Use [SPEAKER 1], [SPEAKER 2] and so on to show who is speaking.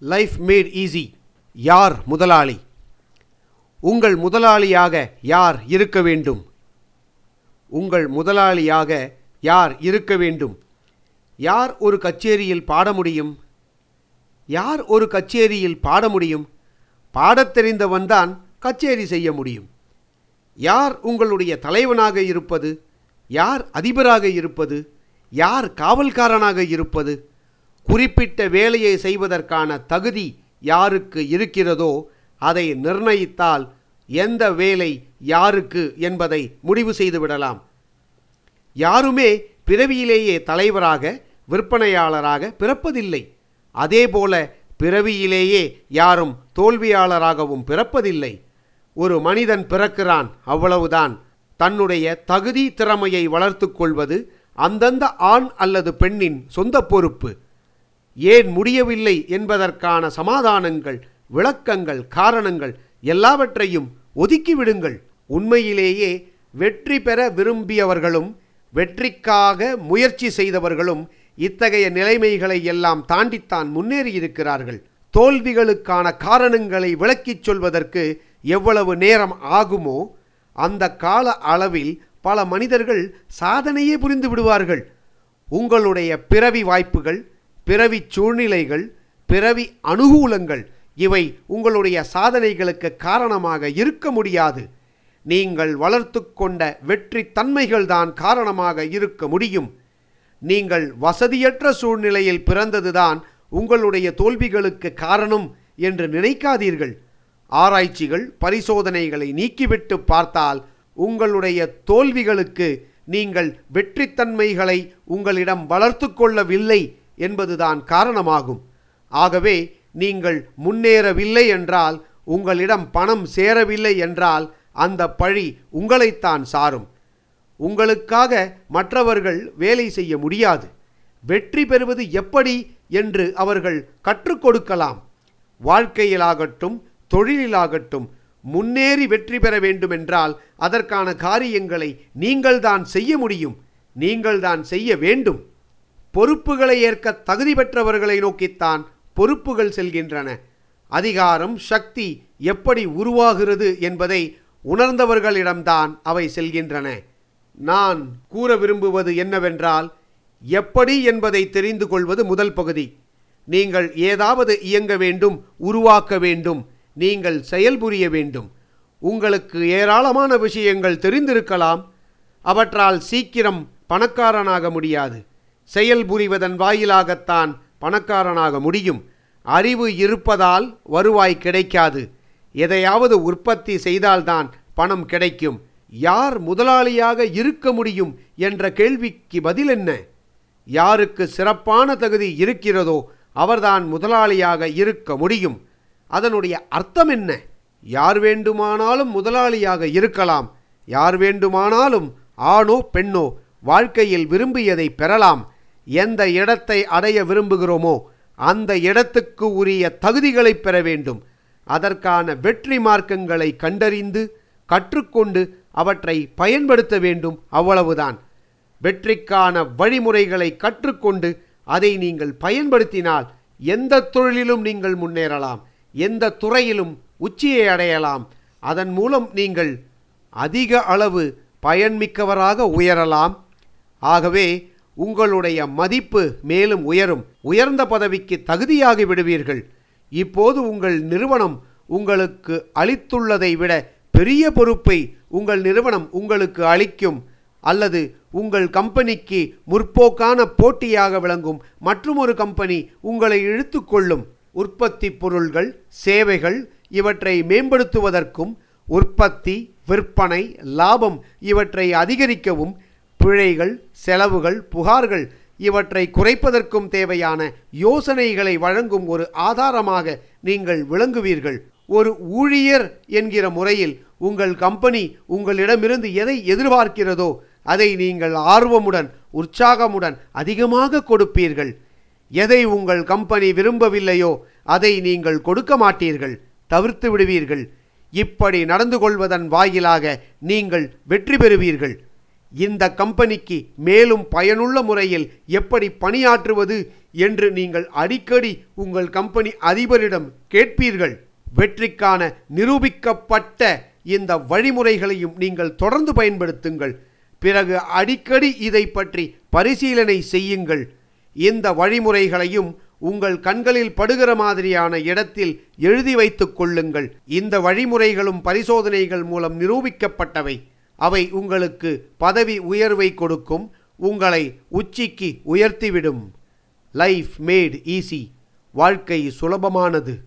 [SPEAKER 1] Life mat easy யார் முதலாளி? உங்கள் முதலாளியாக யார் இருக்க வேண்டும்? உங்கள் முதலாளியாக யார் இருக்க வேண்டும்? யார் ஒரு கச்சேரியில் பாட முடியும்? யார் ஒரு கச்சேரியில் பாட முடியும்? பாடத் தெரிந்தவன்தான் கச்சேரி செய்ய முடியும். யார் உங்களுடைய தலைவனாக இருப்பது? யார் அதிபராக இருப்பது? யார் காவல்காரனாக இருப்பது? குறிப்பிட்ட வேலையை செய்வதற்கான தகுதி யாருக்கு இருக்கிறதோ அதை நிர்ணயித்தால் எந்த வேலை யாருக்கு என்பதை முடிவு செய்துவிடலாம். யாருமே பிறவியிலேயே தலைவராக விற்பனையாளராக பிறப்பதில்லை. அதேபோல பிறவியிலேயே யாரும் தோல்வியாளராகவும் பிறப்பதில்லை. ஒரு மனிதன் பிறக்கிறான் அவ்வளவுதான். தன்னுடைய தகுதி திறமையை வளர்த்து கொள்வது அந்தந்த ஆண் அல்லது பெண்ணின் சொந்த பொறுப்பு. ஏன் முடியவில்லை என்பதற்கான சமாதானங்கள் விளக்கங்கள் காரணங்கள் எல்லாவற்றையும் ஒதுக்கிவிடுங்கள். உண்மையிலேயே வெற்றி பெற விரும்பியவர்களும் வெற்றிக்காக முயற்சி செய்தவர்களும் இத்தகைய நிலைமைகளை எல்லாம் தாண்டித்தான் முன்னேறியிருக்கிறார்கள். தோல்விகளுக்கான காரணங்களை விளக்கிச் சொல்வதற்கு எவ்வளவு நேரம் ஆகுமோ அந்த கால அளவில் பல மனிதர்கள் சாதனையே புரிந்து விடுவார்கள். உங்களுடைய பிறவி வாய்ப்புகள் பிறவி சூழ்நிலைகள் பிறவி அனுகூலங்கள் இவை உங்களுடைய சாதனைகளுக்கு காரணமாக இருக்க முடியாது. நீங்கள் வளர்த்து கொண்ட வெற்றி தன்மைகள்தான் காரணமாக இருக்க முடியும். நீங்கள் வசதியற்ற சூழ்நிலையில் பிறந்ததுதான் உங்களுடைய தோல்விகளுக்கு காரணம் என்று நினைக்காதீர்கள். ஆராய்ச்சிகள் பரிசோதனைகளை நீக்கிவிட்டு பார்த்தால் உங்களுடைய தோல்விகளுக்கு நீங்கள் வெற்றித்தன்மைகளை உங்களிடம் வளர்த்து கொள்ளவில்லை என்பதுதான் காரணமாகும். ஆகவே நீங்கள் முன்னேறவில்லை என்றால் உங்களிடம் பணம் சேரவில்லை என்றால் அந்த பழி உங்களைத்தான் சாரும். உங்களுக்காக மற்றவர்கள் வேலை செய்ய முடியாது. வெற்றி பெறுவது எப்படி என்று அவர்கள் கற்றுக்கொடுக்கலாம் வாழ்க்கையிலாகட்டும் தொழிலிலாகட்டும் முன்னேறி வெற்றி பெற வேண்டுமென்றால் அதற்கான காரியங்களை நீங்கள்தான் செய்ய முடியும். நீங்கள்தான் செய்ய வேண்டும். பொறுப்புகளை ஏற்க தகுதி பெற்றவர்களை நோக்கித்தான் பொறுப்புகள் செல்கின்றன. அதிகாரம் சக்தி எப்படி உருவாகிறது என்பதை உணர்ந்தவர்களிடம்தான் அவை செல்கின்றன. நான் கூற விரும்புவது என்னவென்றால் எப்படி என்பதை தெரிந்து கொள்வது முதல் பகுதி. நீங்கள் ஏதாவது இயங்க வேண்டும் உருவாக்க வேண்டும் நீங்கள் செயல்புரிய வேண்டும். உங்களுக்கு ஏராளமான விஷயங்கள் தெரிந்திருக்கலாம். அவற்றால் சீக்கிரம் பணக்காரனாக முடியாது. செயல்புரிவதன் வாயிலாகத்தான் பணக்காரனாக முடியும். அறிவு இருப்பதால் வருவாய் கிடைக்காது. எதையாவது உற்பத்தி செய்தால்தான் பணம் கிடைக்கும். யார் முதலாளியாக இருக்க முடியும் என்ற கேள்விக்கு பதில் என்ன? யாருக்கு சிறப்பான தகுதி இருக்கிறதோ அவர்தான் முதலாளியாக இருக்க முடியும். அதனுடைய அர்த்தம் என்ன? யார் வேண்டுமானாலும் முதலாளியாக இருக்கலாம். யார் வேண்டுமானாலும் ஆணோ பெண்ணோ வாழ்க்கையில் விரும்பியதை பெறலாம். எந்த இடத்தை அடைய விரும்புகிறோமோ அந்த இடத்துக்கு உரிய தகுதிகளை பெற வேண்டும். அதற்கான வெற்றி மார்க்கங்களை கண்டறிந்து கற்றுக்கொண்டு அவற்றை பயன்படுத்த வேண்டும். அவ்வளவுதான். வெற்றிக்கான வழிமுறைகளை கற்றுக்கொண்டு அதை நீங்கள் பயன்படுத்தினால் எந்த தொழிலிலும் நீங்கள் முன்னேறலாம். எந்த துறையிலும் உச்சியை அடையலாம். அதன் மூலம் நீங்கள் அதிக அளவு பயன்மிக்கவராக உயரலாம். ஆகவே உங்களுடைய மதிப்பு மேலும் உயரும். உயர்ந்த பதவிக்கு தகுதியாகி விடுவீர்கள். இப்போது உங்கள் நிறுவனம் உங்களுக்கு அளித்துள்ளதை விட பெரிய பொறுப்பை உங்கள் நிறுவனம் உங்களுக்கு அளிக்கும். அல்லது உங்கள் கம்பெனிக்கு முற்போக்கான போட்டியாக விளங்கும். மற்றுமொரு கம்பெனி உங்களை இழுத்துக்கொள்ளும் உற்பத்தி பொருள்கள் சேவைகள் இவற்றை மேம்படுத்துவதற்கும் உற்பத்தி விற்பனை லாபம் இவற்றை அதிகரிக்கவும் பிழைகள் செலவுகள் புகார்கள் இவற்றை குறைப்பதற்கும் தேவையான யோசனைகளை வழங்கும் ஒரு ஆதாரமாக நீங்கள் விளங்குவீர்கள். ஒரு ஊழியர் என்கிற முறையில் உங்கள் கம்பெனி உங்களிடமிருந்து எதை எதிர்பார்க்கிறதோ அதை நீங்கள் ஆர்வமுடன் உற்சாகமுடன் அதிகமாக கொடுப்பீர்கள். எதை உங்கள் கம்பெனி விரும்பவில்லையோ அதை நீங்கள் கொடுக்க மாட்டீர்கள் தவிர்த்து விடுவீர்கள். இப்படி நடந்து கொள்வதன் வாயிலாக நீங்கள் வெற்றி பெறுவீர்கள். இந்த கம்பெனிக்கு மேலும் பயனுள்ள முறையில் எப்படி பணியாற்றுவது என்று நீங்கள் அடிக்கடி உங்கள் கம்பெனி அதிபரிடம் கேட்பீர்கள். வெற்றிக்கான நிரூபிக்கப்பட்ட இந்த வழிமுறைகளையும் நீங்கள் தொடர்ந்து பயன்படுத்துங்கள். பிறகு அடிக்கடி இதை பற்றி பரிசீலனை செய்யுங்கள். இந்த வழிமுறைகளையும் உங்கள் கண்களில் படுகிற மாதிரியான இடத்தில் எழுதி வைத்துக் கொள்ளுங்கள். இந்த வழிமுறைகளும் பரிசோதனைகள் மூலம் நிரூபிக்கப்பட்டவை. அவை உங்களுக்கு பதவி உயர்வை கொடுக்கும் உங்களை உச்சிக்கு உயர்த்திவிடும். லைஃப் மேட் ஈஸி வாழ்க்கை சுலபமானது.